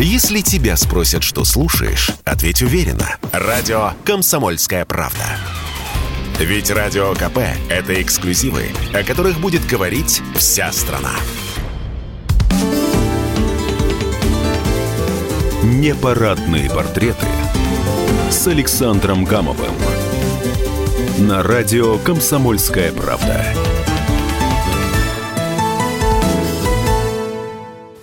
Если тебя спросят, что слушаешь, ответь уверенно. Радио «Комсомольская правда». Ведь Радио КП – это эксклюзивы, о которых будет говорить вся страна. Непарадные портреты с Александром Гамовым. На радио «Комсомольская правда».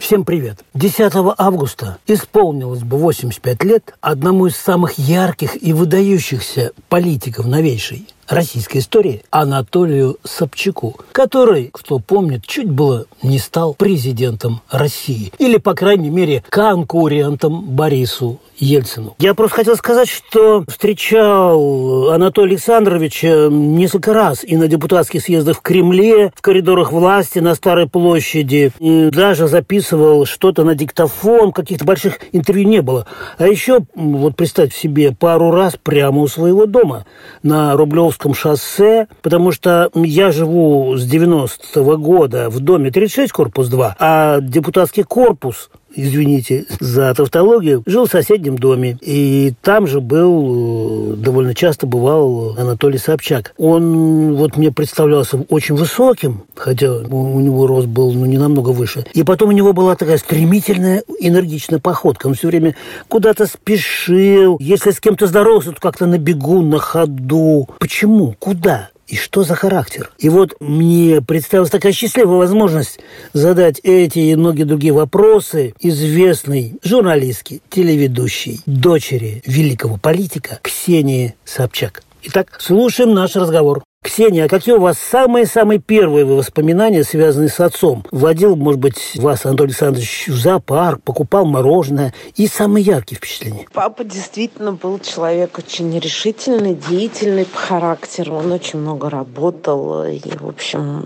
Всем привет. 10 августа исполнилось бы 85 лет одному из самых ярких и выдающихся политиков новейшей российской истории Анатолию Собчаку, который, кто помнит, чуть было не стал президентом России. Или, по крайней мере, конкурентом Борису Ельцину. Я просто хотел сказать, что встречал Анатолия Александровича несколько раз и на депутатских съездах в Кремле, в коридорах власти, на Старой площади. И даже записывал что-то на диктофон, каких-то больших интервью не было. А еще, вот представь себе, пару раз прямо у своего дома на Рублевском шоссе, потому что я живу с 90-го года в доме 36, корпус 2, а депутатский корпус извините за тавтологию, жил в соседнем доме. И там же был, э, довольно часто бывал Анатолий Собчак. Он вот мне представлялся очень высоким, хотя у него рост был ну, не намного выше. И потом у него была такая стремительная, энергичная походка. Он все время куда-то спешил. Если с кем-то здоровался, то как-то на бегу, на ходу. Почему? Куда? И что за характер? И вот мне представилась такая счастливая возможность задать эти и многие другие вопросы известной журналистке, телеведущей, дочери великого политика Ксении Собчак. Итак, слушаем наш разговор. Ксения, а какие у вас самые-самые первые воспоминания, связанные с отцом? Водил, может быть, вас Анатолий Александрович в зоопарк, покупал мороженое. И самые яркие впечатления? Папа действительно был человек очень решительный, деятельный по характеру. Он очень много работал. И, в общем,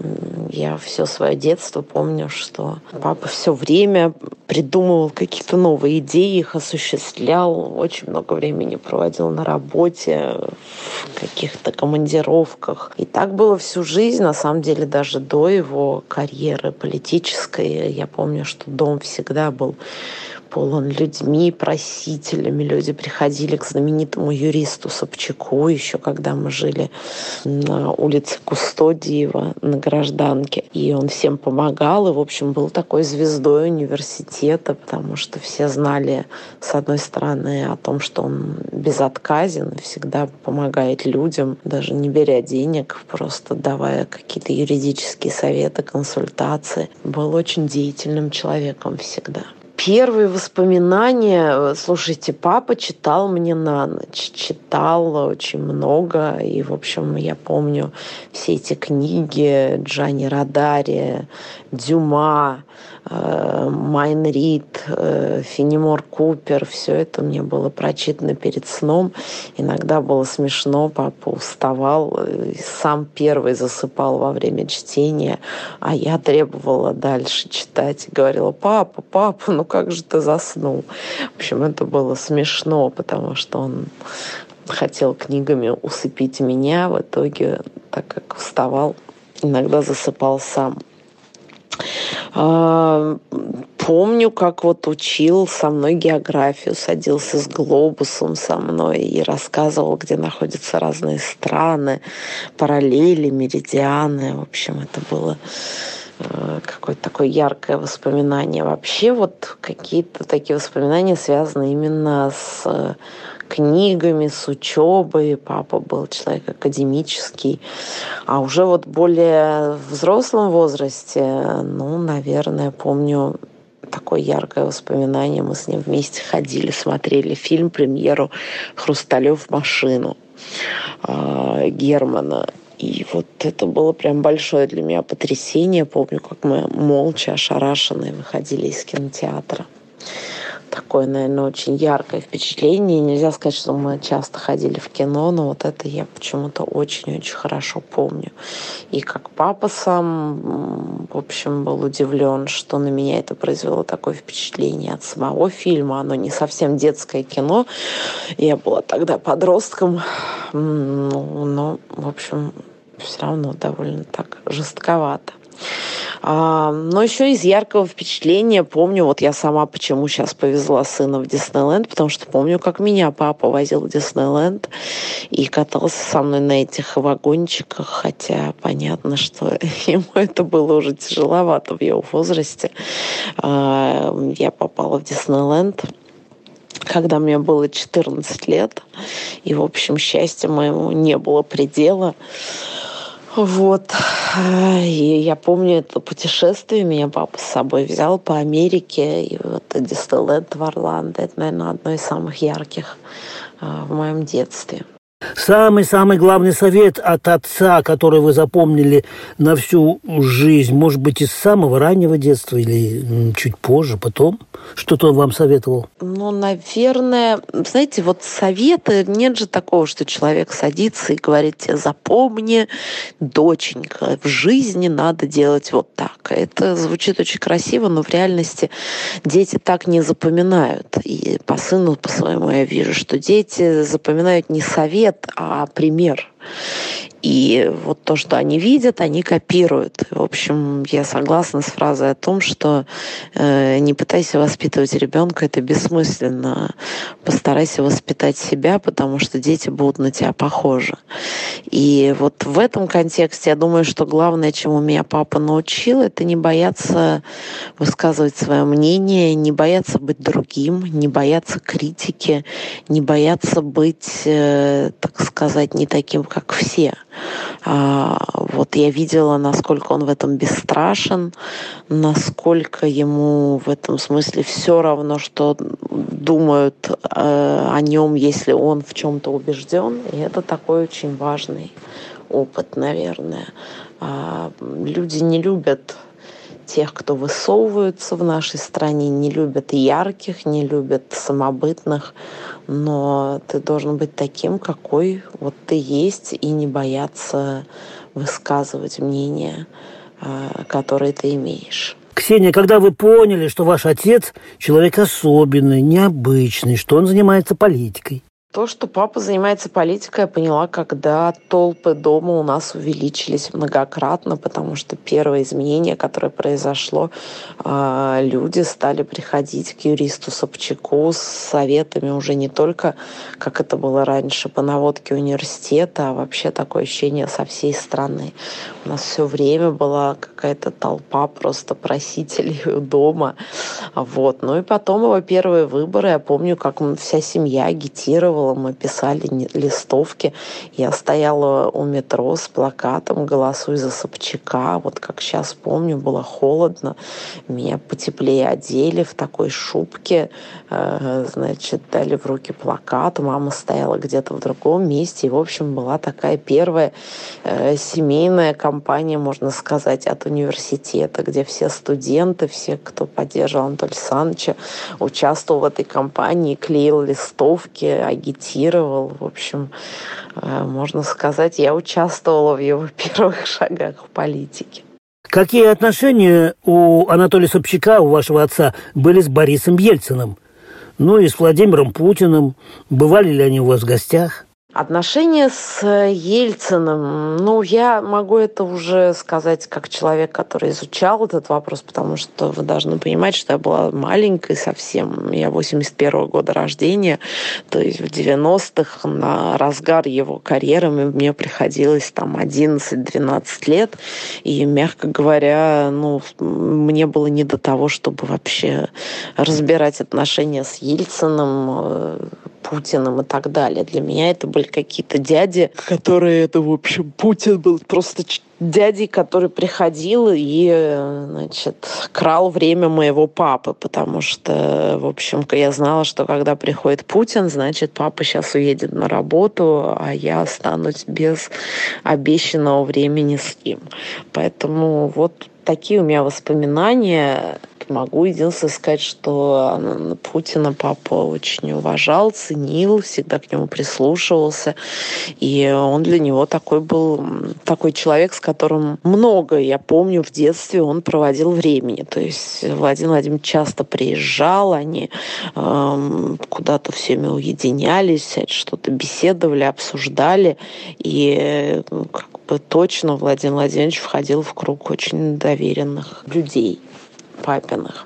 я все свое детство помню, что папа все время придумывал какие-то новые идеи, их осуществлял. Очень много времени проводил на работе, в каких-то командировках. И так было всю жизнь, на самом деле, даже до его карьеры политической. Я помню, что дом всегда был полон людьми, просителями. Люди приходили к знаменитому юристу Собчаку, еще когда мы жили на улице Кустодиева на Гражданке. И он всем помогал, и, в общем, был такой звездой университета, потому что все знали, с одной стороны, о том, что он безотказен всегда помогает людям, даже не беря денег, просто давая какие-то юридические советы, консультации. Был очень деятельным человеком всегда. Первые воспоминания, слушайте, папа читал мне на ночь, читал очень много, и, в общем, я помню все эти книги Джани Радари, Дюма, э, Майн Рид, э, Фенимор Купер, все это мне было прочитано перед сном. Иногда было смешно, папа уставал, сам первый засыпал во время чтения, а я требовала дальше читать. Говорила, папа, папа, ну как же ты заснул? В общем, это было смешно, потому что он хотел книгами усыпить меня, в итоге, так как вставал, иногда засыпал сам. А, помню, как вот учил со мной географию, садился с глобусом со мной и рассказывал, где находятся разные страны, параллели, меридианы. В общем, это было э, какое-то такое яркое воспоминание. Вообще вот какие-то такие воспоминания связаны именно с книгами, с учебой. Папа был человек академический. А уже вот более взрослом возрасте, ну, наверное, помню такое яркое воспоминание. Мы с ним вместе ходили, смотрели фильм, премьеру «Хрусталев машину» а, Германа. И вот это было прям большое для меня потрясение. Помню, как мы молча, ошарашенные выходили из кинотеатра такое, наверное, очень яркое впечатление. Нельзя сказать, что мы часто ходили в кино, но вот это я почему-то очень-очень хорошо помню. И как папа сам, в общем, был удивлен, что на меня это произвело такое впечатление от самого фильма. Оно не совсем детское кино. Я была тогда подростком, ну, но, в общем, все равно довольно так жестковато. А, но еще из яркого впечатления помню, вот я сама почему сейчас повезла сына в Диснейленд, потому что помню, как меня папа возил в Диснейленд и катался со мной на этих вагончиках, хотя понятно, что ему это было уже тяжеловато в его возрасте. А, я попала в Диснейленд когда мне было 14 лет. И, в общем, счастья моему не было предела. Вот. И я помню это путешествие. Меня папа с собой взял по Америке. И вот Диснейленд в Орландо. Это, наверное, одно из самых ярких а, в моем детстве. Самый-самый главный совет от отца, который вы запомнили на всю жизнь, может быть, из самого раннего детства или чуть позже, потом? Что-то он вам советовал? Ну, наверное, знаете, вот советы, нет же такого, что человек садится и говорит тебе, запомни, доченька, в жизни надо делать вот так. Это звучит очень красиво, но в реальности дети так не запоминают. И по сыну, по своему я вижу, что дети запоминают не совет, а пример. И вот то, что они видят, они копируют. В общем, я согласна с фразой о том, что э, не пытайся воспитывать ребенка, это бессмысленно. Постарайся воспитать себя, потому что дети будут на тебя похожи. И вот в этом контексте я думаю, что главное, чему меня папа научил, это не бояться высказывать свое мнение, не бояться быть другим, не бояться критики, не бояться быть, э, так сказать, не таким, как все. А, вот я видела, насколько он в этом бесстрашен, насколько ему в этом смысле все равно, что думают э, о нем, если он в чем-то убежден. И это такой очень важный опыт, наверное. А, люди не любят тех, кто высовываются в нашей стране, не любят ярких, не любят самобытных, но ты должен быть таким, какой вот ты есть, и не бояться высказывать мнение, а, которое ты имеешь. Ксения, когда вы поняли, что ваш отец человек особенный, необычный, что он занимается политикой, то, что папа занимается политикой, я поняла, когда толпы дома у нас увеличились многократно, потому что первое изменение, которое произошло, а, люди стали приходить к юристу Собчаку с советами уже не только, как это было раньше, по наводке университета, а вообще такое ощущение со всей страны. У нас все время была какая-то толпа просто просителей у дома. Вот. Ну и потом его первые выборы, я помню, как вся семья агитировала участвовала, мы писали листовки. Я стояла у метро с плакатом «Голосуй за Собчака». Вот как сейчас помню, было холодно. Меня потеплее одели в такой шубке. Э, значит, дали в руки плакат. Мама стояла где-то в другом месте. И, в общем, была такая первая э, семейная кампания, можно сказать, от университета, где все студенты, все, кто поддерживал Анатолия Александровича, участвовал в этой кампании, клеил листовки, агитировал агитировал. В общем, э, можно сказать, я участвовала в его первых шагах в политике. Какие отношения у Анатолия Собчака, у вашего отца, были с Борисом Ельциным? Ну и с Владимиром Путиным. Бывали ли они у вас в гостях? Отношения с Ельциным, ну, я могу это уже сказать как человек, который изучал этот вопрос, потому что вы должны понимать, что я была маленькой совсем. Я 81 -го года рождения, то есть в 90-х на разгар его карьеры мне приходилось там 11-12 лет, и, мягко говоря, ну, мне было не до того, чтобы вообще разбирать отношения с Ельциным, э, Путиным и так далее. Для меня это были какие-то дяди, которые, это, в общем, Путин был просто дядей, который приходил и, значит, крал время моего папы, потому что, в общем, я знала, что когда приходит Путин, значит, папа сейчас уедет на работу, а я останусь без обещанного времени с ним. Поэтому вот такие у меня воспоминания Могу единственное сказать, что Путина папа очень уважал, ценил, всегда к нему прислушивался. И он для него такой был, такой человек, с которым много, я помню, в детстве он проводил времени. То есть Владимир Владимирович часто приезжал, они э, куда-то всеми уединялись, что-то беседовали, обсуждали. И как бы точно Владимир Владимирович входил в круг очень доверенных людей папиных.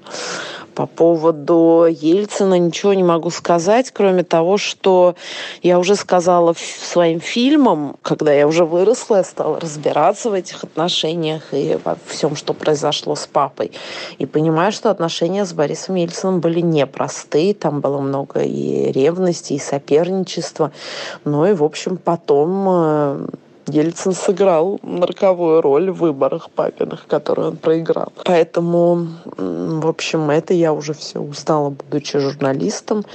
По поводу Ельцина ничего не могу сказать, кроме того, что я уже сказала своим фильмам, когда я уже выросла, я стала разбираться в этих отношениях и во всем, что произошло с папой. И понимаю, что отношения с Борисом Ельциным были непростые. Там было много и ревности, и соперничества. Ну и, в общем, потом э, Ельцин сыграл роковую роль в выборах папиных, которые он проиграл. Поэтому, в общем, это я уже все узнала, будучи журналистом,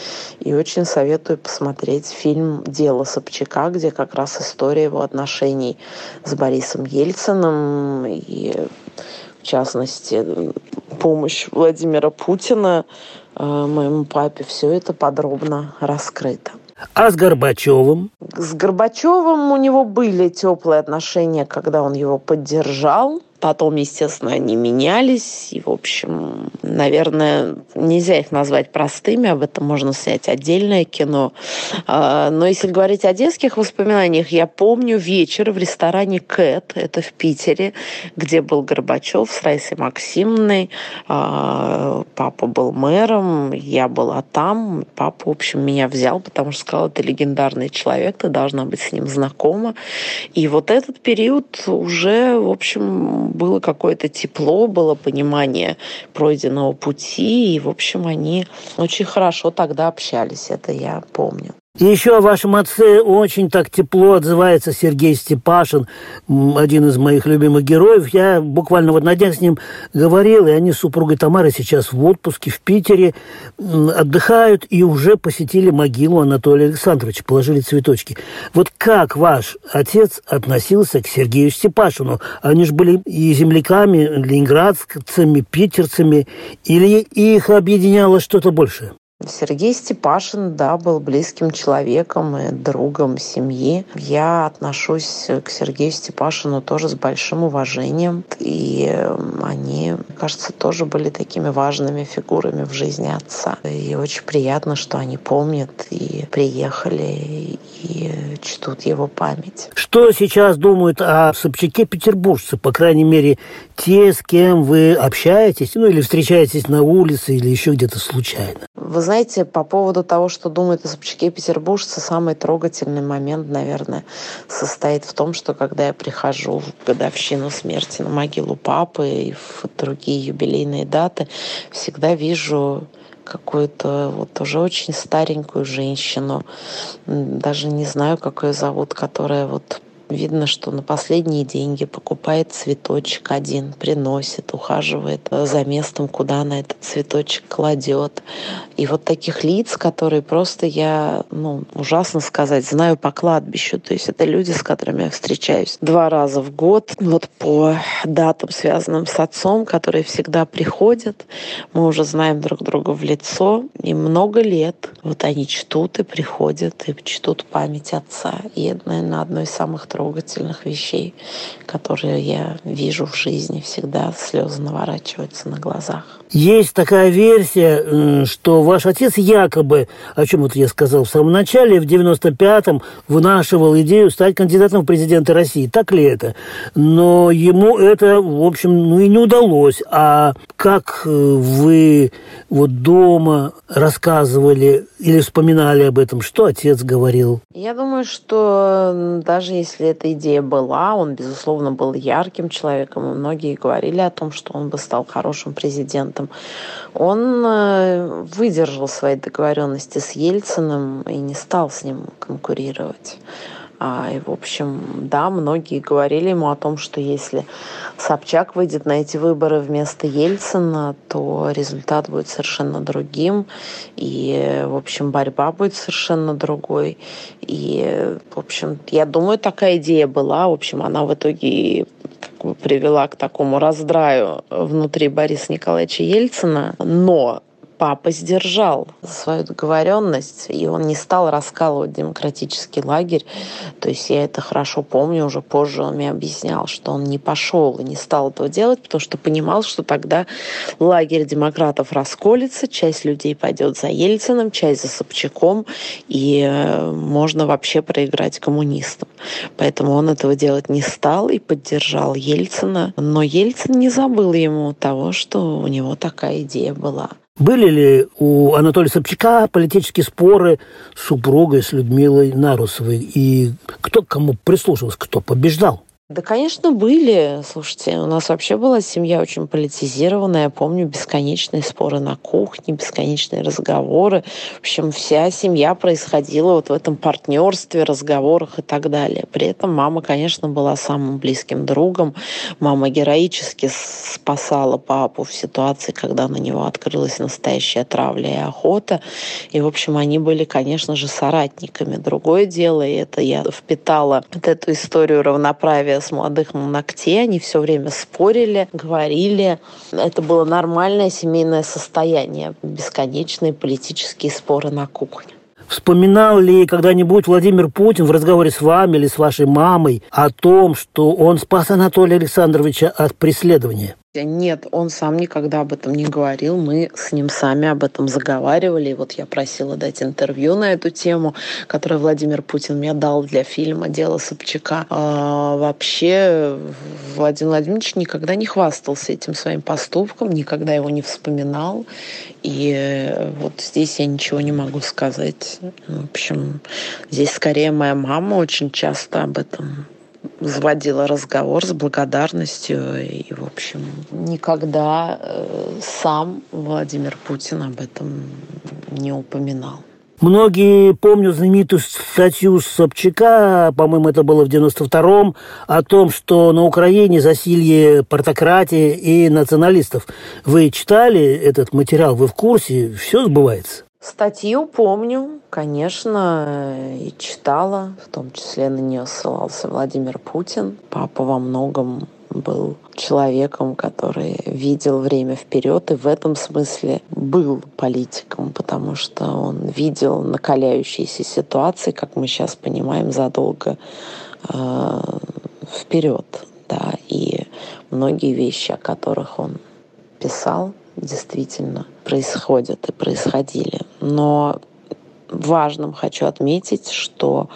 и очень советую посмотреть фильм «Дело Собчака», где как раз история его отношений с Борисом Ельциным и, в частности, помощь Владимира Путина э, моему папе. Все это подробно раскрыто. А с Горбачевым? С Горбачевым у него были теплые отношения, когда он его поддержал. Потом, естественно, они менялись. И, в общем, наверное, нельзя их назвать простыми. Об этом можно снять отдельное кино. А, но если говорить о детских воспоминаниях, я помню вечер в ресторане «Кэт», это в Питере, где был Горбачев с Раисой Максимовной. А, папа был мэром, я была там. Папа, в общем, меня взял, потому что сказал, это легендарный человек, ты должна быть с ним знакома. И вот этот период уже, в общем, было какое-то тепло, было понимание пройденного пути, и, в общем, они очень хорошо тогда общались, это я помню. И еще о вашем отце очень так тепло отзывается Сергей Степашин, один из моих любимых героев. Я буквально вот на днях с ним говорил, и они с супругой Тамарой сейчас в отпуске в Питере отдыхают и уже посетили могилу Анатолия Александровича, положили цветочки. Вот как ваш отец относился к Сергею Степашину? Они же были и земляками, ленинградцами, питерцами, или их объединяло что-то большее? Сергей Степашин, да, был близким человеком и другом семьи. Я отношусь к Сергею Степашину тоже с большим уважением. И эм, они, кажется, тоже были такими важными фигурами в жизни отца. И очень приятно, что они помнят и приехали и чтут его память. Что сейчас думают о Собчаке петербуржцы? По крайней мере, те, с кем вы общаетесь, ну или встречаетесь на улице, или еще где-то случайно? Вы знаете, по поводу того, что думают о Собчаке петербуржцы, самый трогательный момент, наверное, состоит в том, что когда я прихожу в годовщину смерти на могилу папы и в другие юбилейные даты, всегда вижу какую-то вот уже очень старенькую женщину, даже не знаю, как ее зовут, которая вот Видно, что на последние деньги покупает цветочек один, приносит, ухаживает за местом, куда она этот цветочек кладет. И вот таких лиц, которые просто я, ну, ужасно сказать, знаю по кладбищу. То есть это люди, с которыми я встречаюсь два раза в год, вот по датам, связанным с отцом, которые всегда приходят. Мы уже знаем друг друга в лицо. И много лет вот они чтут и приходят, и чтут память отца. И это, наверное, одно из самых трогательных вещей, которые я вижу в жизни. Всегда слезы наворачиваются на глазах. Есть такая версия, что ваш отец якобы, о чем вот я сказал в самом начале, в 95-м вынашивал идею стать кандидатом в президенты России. Так ли это? Но ему это, в общем, ну и не удалось. А как э, вы вот дома рассказывали или вспоминали об этом? Что отец говорил? Я думаю, что даже если эта идея была, он, безусловно, был ярким человеком, и многие говорили о том, что он бы стал хорошим президентом. Он э, выдержал свои договоренности с Ельциным и не стал с ним конкурировать. А, и, в общем, да, многие говорили ему о том, что если Собчак выйдет на эти выборы вместо Ельцина, то результат будет совершенно другим. И, в общем, борьба будет совершенно другой. И, в общем, я думаю, такая идея была. В общем, она в итоге привела к такому раздраю внутри Бориса Николаевича Ельцина. Но папа сдержал свою договоренность, и он не стал раскалывать демократический лагерь. То есть я это хорошо помню, уже позже он мне объяснял, что он не пошел и не стал этого делать, потому что понимал, что тогда лагерь демократов расколется, часть людей пойдет за Ельциным, часть за Собчаком, и э, можно вообще проиграть коммунистам. Поэтому он этого делать не стал и поддержал Ельцина. Но Ельцин не забыл ему того, что у него такая идея была. Были ли у Анатолия Собчака политические споры с супругой, с Людмилой Нарусовой? И кто к кому прислушивался, кто побеждал? Да, конечно, были. Слушайте, у нас вообще была семья очень политизированная. Я помню бесконечные споры на кухне, бесконечные разговоры. В общем, вся семья происходила вот в этом партнерстве, разговорах и так далее. При этом мама, конечно, была самым близким другом. Мама героически спасала папу в ситуации, когда на него открылась настоящая травля и охота. И, в общем, они были, конечно же, соратниками. Другое дело, и это я впитала вот эту историю равноправия с молодых на ногте, они все время спорили, говорили. Это было нормальное семейное состояние, бесконечные политические споры на кухне. Вспоминал ли когда-нибудь Владимир Путин в разговоре с вами или с вашей мамой о том, что он спас Анатолия Александровича от преследования? Нет, он сам никогда об этом не говорил. Мы с ним сами об этом заговаривали. И вот я просила дать интервью на эту тему, которое Владимир Путин мне дал для фильма «Дело Собчака». А, вообще Владимир Владимирович никогда не хвастался этим своим поступком, никогда его не вспоминал. И вот здесь я ничего не могу сказать. В общем, здесь скорее моя мама очень часто об этом заводила разговор с благодарностью. И, в общем, никогда э, сам Владимир Путин об этом не упоминал. Многие помнят знаменитую статью Собчака, по-моему, это было в 92-м, о том, что на Украине засилье портократии и националистов. Вы читали этот материал, вы в курсе, все сбывается? Статью помню, конечно, и читала, в том числе на нее ссылался Владимир Путин. Папа во многом был человеком, который видел время вперед и в этом смысле был политиком, потому что он видел накаляющиеся ситуации, как мы сейчас понимаем, задолго э, вперед. Да, и многие вещи, о которых он писал, действительно происходят и происходили. Но важным хочу отметить, что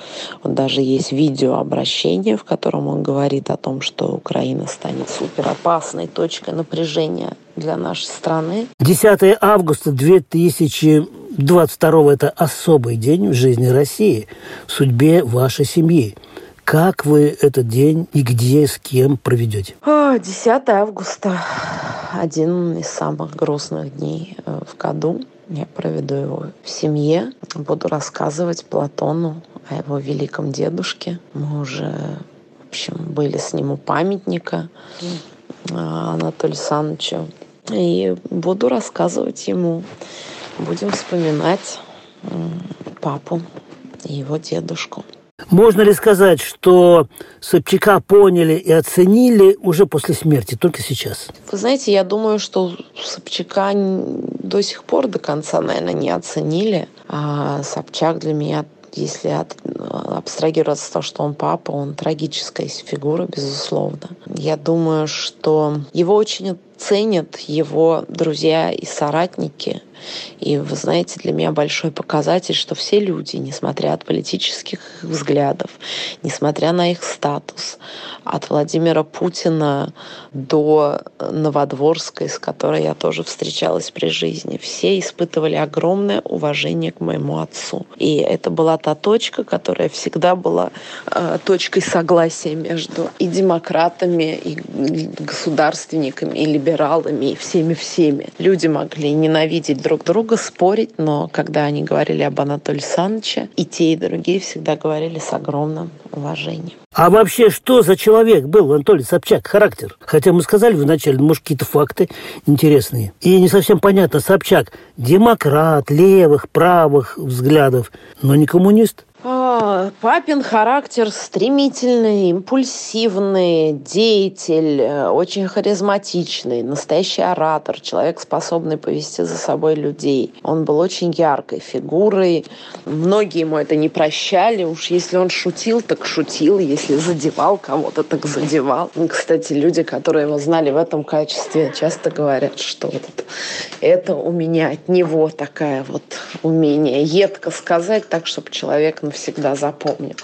даже есть видеообращение, в котором он говорит о том, что Украина станет суперопасной точкой напряжения для нашей страны. 10 августа 2022 – это особый день в жизни России, в судьбе вашей семьи. Как вы этот день и где, с кем проведете? 10 августа – один из самых грустных дней э, в году. Я проведу его в семье, буду рассказывать Платону о его великом дедушке. Мы уже, в общем, были с ним у памятника э, Анатолию Александровичу. И буду рассказывать ему. Будем вспоминать папу и его дедушку. Можно ли сказать, что Собчака поняли и оценили уже после смерти, только сейчас? Вы знаете, я думаю, что Собчака до сих пор до конца, наверное, не оценили. А Собчак для меня если от, абстрагироваться от того, что он папа, он трагическая фигура, безусловно. Я думаю, что его очень ценят его друзья и соратники. И вы знаете, для меня большой показатель, что все люди, несмотря от политических взглядов, несмотря на их статус, от Владимира Путина до Новодворской, с которой я тоже встречалась при жизни, все испытывали огромное уважение к моему отцу. И это была та точка, которая всегда была э, точкой согласия между и демократами, и государственниками, и либералами, и всеми-всеми. Люди могли ненавидеть друг друга, спорить, но когда они говорили об Анатолии Александровиче, и те, и другие всегда говорили с огромным уважением. А вообще, что за человек был Анатолий Собчак, характер? Хотя мы сказали вначале, может, какие-то факты интересные. И не совсем понятно, Собчак демократ, левых, правых взглядов, но не коммунист. А, папин характер стремительный, импульсивный, деятель, э, очень харизматичный, настоящий оратор, человек, способный повести за собой людей. Он был очень яркой фигурой. Многие ему это не прощали. Уж если он шутил, так шутил. Если задевал кого-то, так задевал. Кстати, люди, которые его знали в этом качестве, часто говорят, что вот это у меня от него такая вот умение едко сказать так, чтобы человек навсегда запомнил.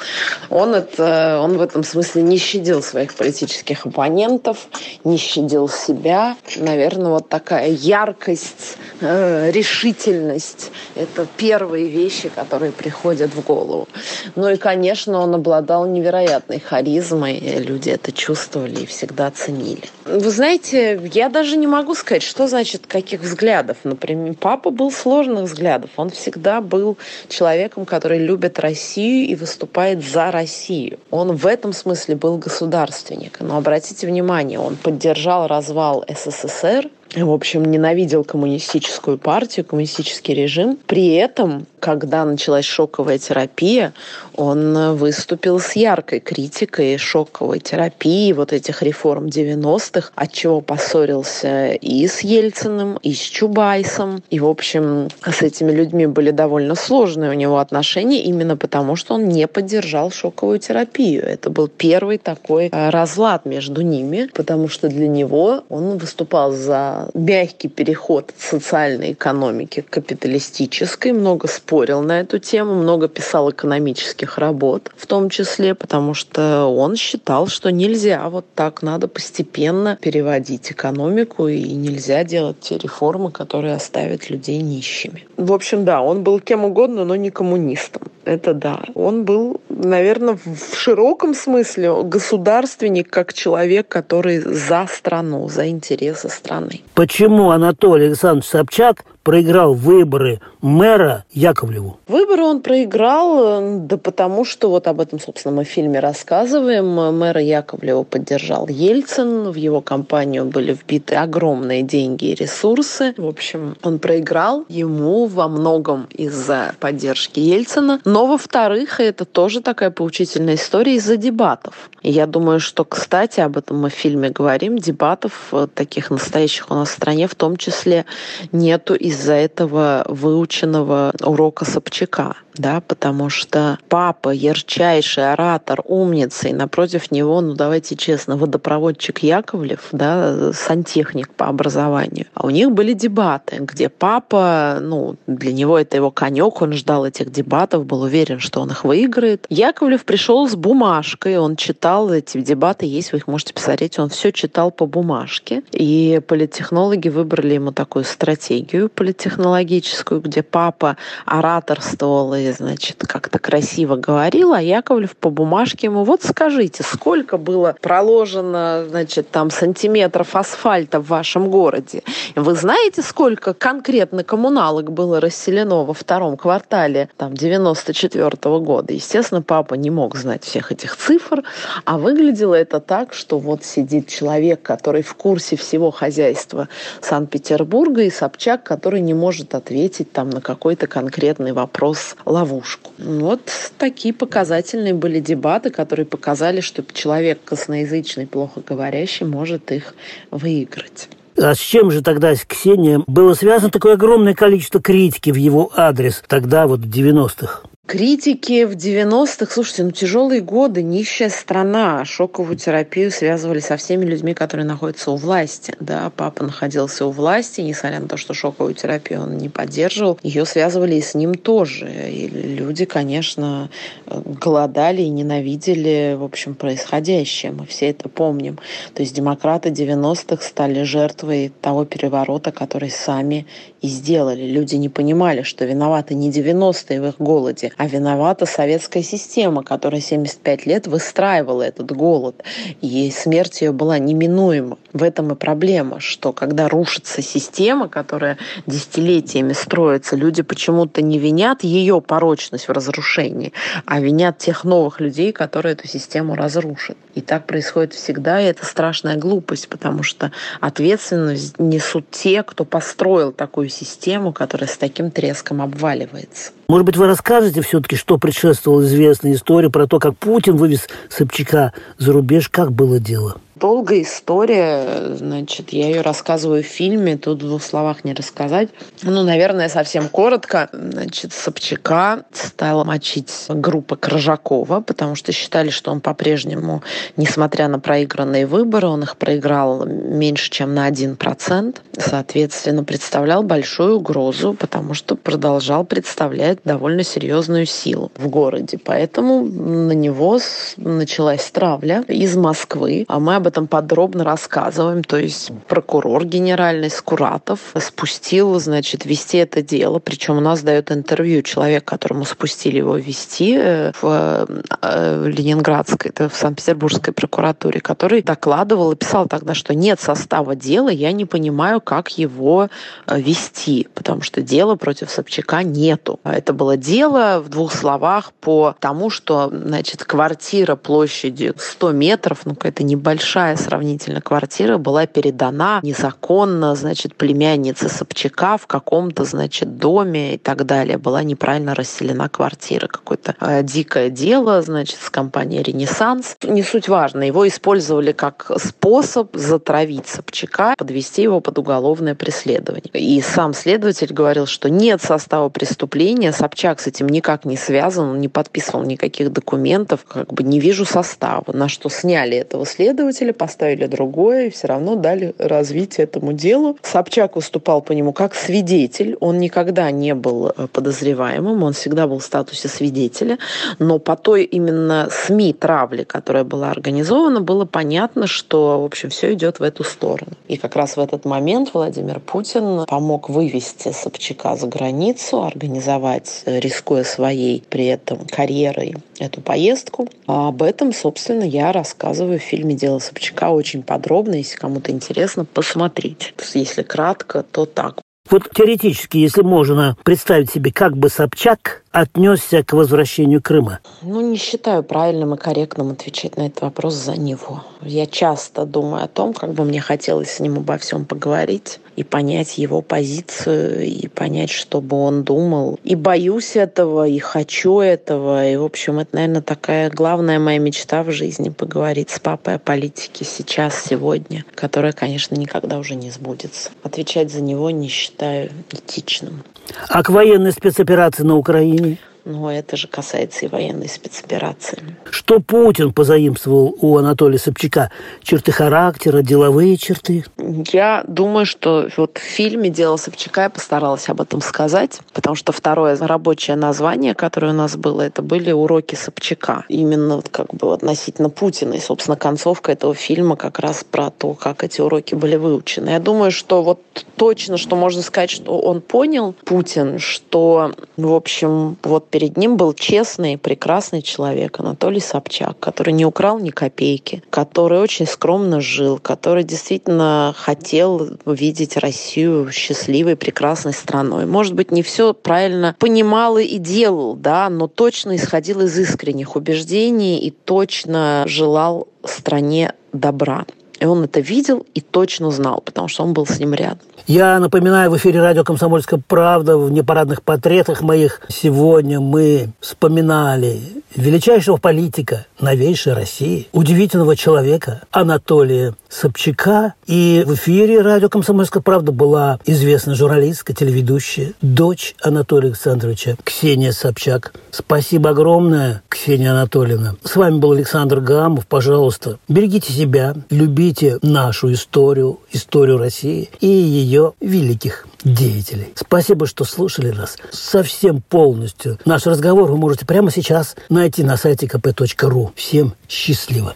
Он, это, он в этом смысле не щадил своих политических оппонентов, не щадил себя. Наверное, вот такая яркость, э, решительность – это первые вещи, которые приходят в голову. Ну и, конечно, он обладал невероятной харизмой. Люди это чувствовали и всегда ценили. Вы знаете, я даже не могу сказать, что значит каких взглядов. Например, папа был сложных взглядов. Он всегда был человеком, который любит Россию и выступает за Россию. Он в этом смысле был государственник. Но обратите внимание, он поддержал развал СССР, в общем, ненавидел коммунистическую партию, коммунистический режим. При этом, когда началась шоковая терапия, он выступил с яркой критикой шоковой терапии, вот этих реформ 90-х, от чего поссорился и с Ельциным, и с Чубайсом. И, в общем, с этими людьми были довольно сложные у него отношения, именно потому, что он не поддержал шоковую терапию. Это был первый такой э, разлад между ними, потому что для него он выступал за мягкий переход от социальной экономики к капиталистической, много спорил на эту тему, много писал экономических работ, в том числе, потому что он считал, что нельзя вот так, надо постепенно переводить экономику и нельзя делать те реформы, которые оставят людей нищими. В общем, да, он был кем угодно, но не коммунистом. Это да. Он был, наверное, в широком смысле государственник, как человек, который за страну, за интересы страны. Почему Анатолий Александрович Собчак проиграл выборы мэра Яковлеву? Выборы он проиграл, да потому что, вот об этом, собственно, мы в фильме рассказываем, мэра Яковлева поддержал Ельцин, в его кампанию были вбиты огромные деньги и ресурсы. В общем, он проиграл ему во многом из-за поддержки Ельцина, но, во-вторых, это тоже такая поучительная история из-за дебатов. И я думаю, что, кстати, об этом мы в фильме говорим, дебатов э, таких настоящих у нас в стране в том числе нету из из-за этого выученного урока Собчака да, потому что папа ярчайший оратор, умница, и напротив него, ну давайте честно, водопроводчик Яковлев, да, сантехник по образованию. А у них были дебаты, где папа, ну, для него это его конек, он ждал этих дебатов, был уверен, что он их выиграет. Яковлев пришел с бумажкой, он читал эти дебаты, есть, вы их можете посмотреть, он все читал по бумажке, и политтехнологи выбрали ему такую стратегию политтехнологическую, где папа ораторствовал и значит, как-то красиво говорил, а Яковлев по бумажке ему, вот скажите, сколько было проложено, значит, там сантиметров асфальта в вашем городе? Вы знаете, сколько конкретно коммуналок было расселено во втором квартале там 94 -го года? Естественно, папа не мог знать всех этих цифр, а выглядело это так, что вот сидит человек, который в курсе всего хозяйства Санкт-Петербурга, и Собчак, который не может ответить там на какой-то конкретный вопрос ловушку. Вот такие показательные были дебаты, которые показали, что человек косноязычный, плохо говорящий, может их выиграть. А с чем же тогда с Ксенией было связано такое огромное количество критики в его адрес тогда, вот в 90-х? Критики в 90-х, слушайте, ну тяжелые годы, нищая страна, шоковую терапию связывали со всеми людьми, которые находятся у власти. Да, папа находился у власти, несмотря на то, что шоковую терапию он не поддерживал, ее связывали и с ним тоже. И люди, конечно, голодали и ненавидели, в общем, происходящее. Мы все это помним. То есть демократы 90-х стали жертвой того переворота, который сами и сделали. Люди не понимали, что виноваты не 90-е в их голоде, а виновата советская система, которая 75 лет выстраивала этот голод. И смерть ее была неминуема. В этом и проблема, что когда рушится система, которая десятилетиями строится, люди почему-то не винят ее порочность в разрушении, а винят тех новых людей, которые эту систему разрушат. И так происходит всегда, и это страшная глупость, потому что ответственность несут те, кто построил такую систему, которая с таким треском обваливается. Может быть, вы расскажете все-таки, что предшествовало известной истории про то, как Путин вывез Собчака за рубеж, как было дело? Долгая история, значит, я ее рассказываю в фильме, тут в двух словах не рассказать. Ну, наверное, совсем коротко. Значит, Собчака стала мочить группа Крыжакова, потому что считали, что он по-прежнему, несмотря на проигранные выборы, он их проиграл меньше, чем на 1%. Соответственно, представлял большую угрозу, потому что продолжал представлять довольно серьезную силу в городе. Поэтому на него началась травля из Москвы. А мы об этом подробно рассказываем. То есть прокурор генеральный Скуратов спустил, значит, вести это дело. Причем у нас дает интервью человек, которому спустили его вести э, в, э, в Ленинградской, это в Санкт-Петербургской прокуратуре, который докладывал и писал тогда, что нет состава дела, я не понимаю, как его э, вести, потому что дела против Собчака нету. Это было дело, в двух словах, по тому, что, значит, квартира площадью 100 метров, ну, какая-то небольшая большая сравнительно квартира была передана незаконно, значит, племяннице Собчака в каком-то, значит, доме и так далее. Была неправильно расселена квартира. Какое-то э, дикое дело, значит, с компанией «Ренессанс». Не суть важно. Его использовали как способ затравить Собчака, подвести его под уголовное преследование. И сам следователь говорил, что нет состава преступления, Собчак с этим никак не связан, он не подписывал никаких документов, как бы не вижу состава. На что сняли этого следователя, поставили другое и все равно дали развитие этому делу. Собчак выступал по нему как свидетель. Он никогда не был э, подозреваемым, он всегда был в статусе свидетеля. Но по той именно СМИ травли, которая была организована, было понятно, что, в общем, все идет в эту сторону. И как раз в этот момент Владимир Путин помог вывести Собчака за границу, организовать, э, рискуя своей при этом карьерой, эту поездку. А об этом, собственно, я рассказываю в фильме «Дело Собчака» очень подробно. Если кому-то интересно, посмотрите. Если кратко, то так. Вот теоретически, если можно представить себе, как бы Собчак отнесся к возвращению Крыма? Ну, не считаю правильным и корректным отвечать на этот вопрос за него. Я часто думаю о том, как бы мне хотелось с ним обо всем поговорить и понять его позицию, и понять, что бы он думал. И боюсь этого, и хочу этого. И, в общем, это, наверное, такая главная моя мечта в жизни — поговорить с папой о политике сейчас, сегодня, которая, конечно, никогда уже не сбудется. Отвечать за него не считаю этичным. А к военной спецоперации на Украине? Oui. Но это же касается и военной спецоперации. Что Путин позаимствовал у Анатолия Собчака? Черты характера, деловые черты? Я думаю, что вот в фильме «Дело Собчака» я постаралась об этом сказать, потому что второе рабочее название, которое у нас было, это были «Уроки Собчака». Именно вот как бы относительно Путина. И, собственно, концовка этого фильма как раз про то, как эти уроки были выучены. Я думаю, что вот точно, что можно сказать, что он понял, Путин, что, в общем, вот перед ним был честный, прекрасный человек, Анатолий Собчак, который не украл ни копейки, который очень скромно жил, который действительно хотел видеть Россию счастливой, прекрасной страной. Может быть, не все правильно понимал и делал, да, но точно исходил из искренних убеждений и точно желал стране добра. И он это видел и точно знал, потому что он был с ним рядом. Я напоминаю, в эфире радио «Комсомольская правда» в непарадных портретах моих сегодня мы вспоминали величайшего политика новейшей России, удивительного человека Анатолия Собчака. И в эфире радио «Комсомольская правда» была известная журналистка, телеведущая, дочь Анатолия Александровича Ксения Собчак. Спасибо огромное, Ксения Анатольевна. С вами был Александр Гамов. Пожалуйста, берегите себя, любите нашу историю, историю России и ее великих деятелей. Спасибо, что слушали нас совсем полностью. Наш разговор вы можете прямо сейчас найти на сайте kp.ru. Всем счастливо!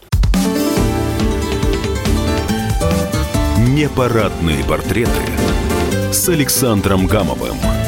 Непарадные портреты с Александром Гамовым.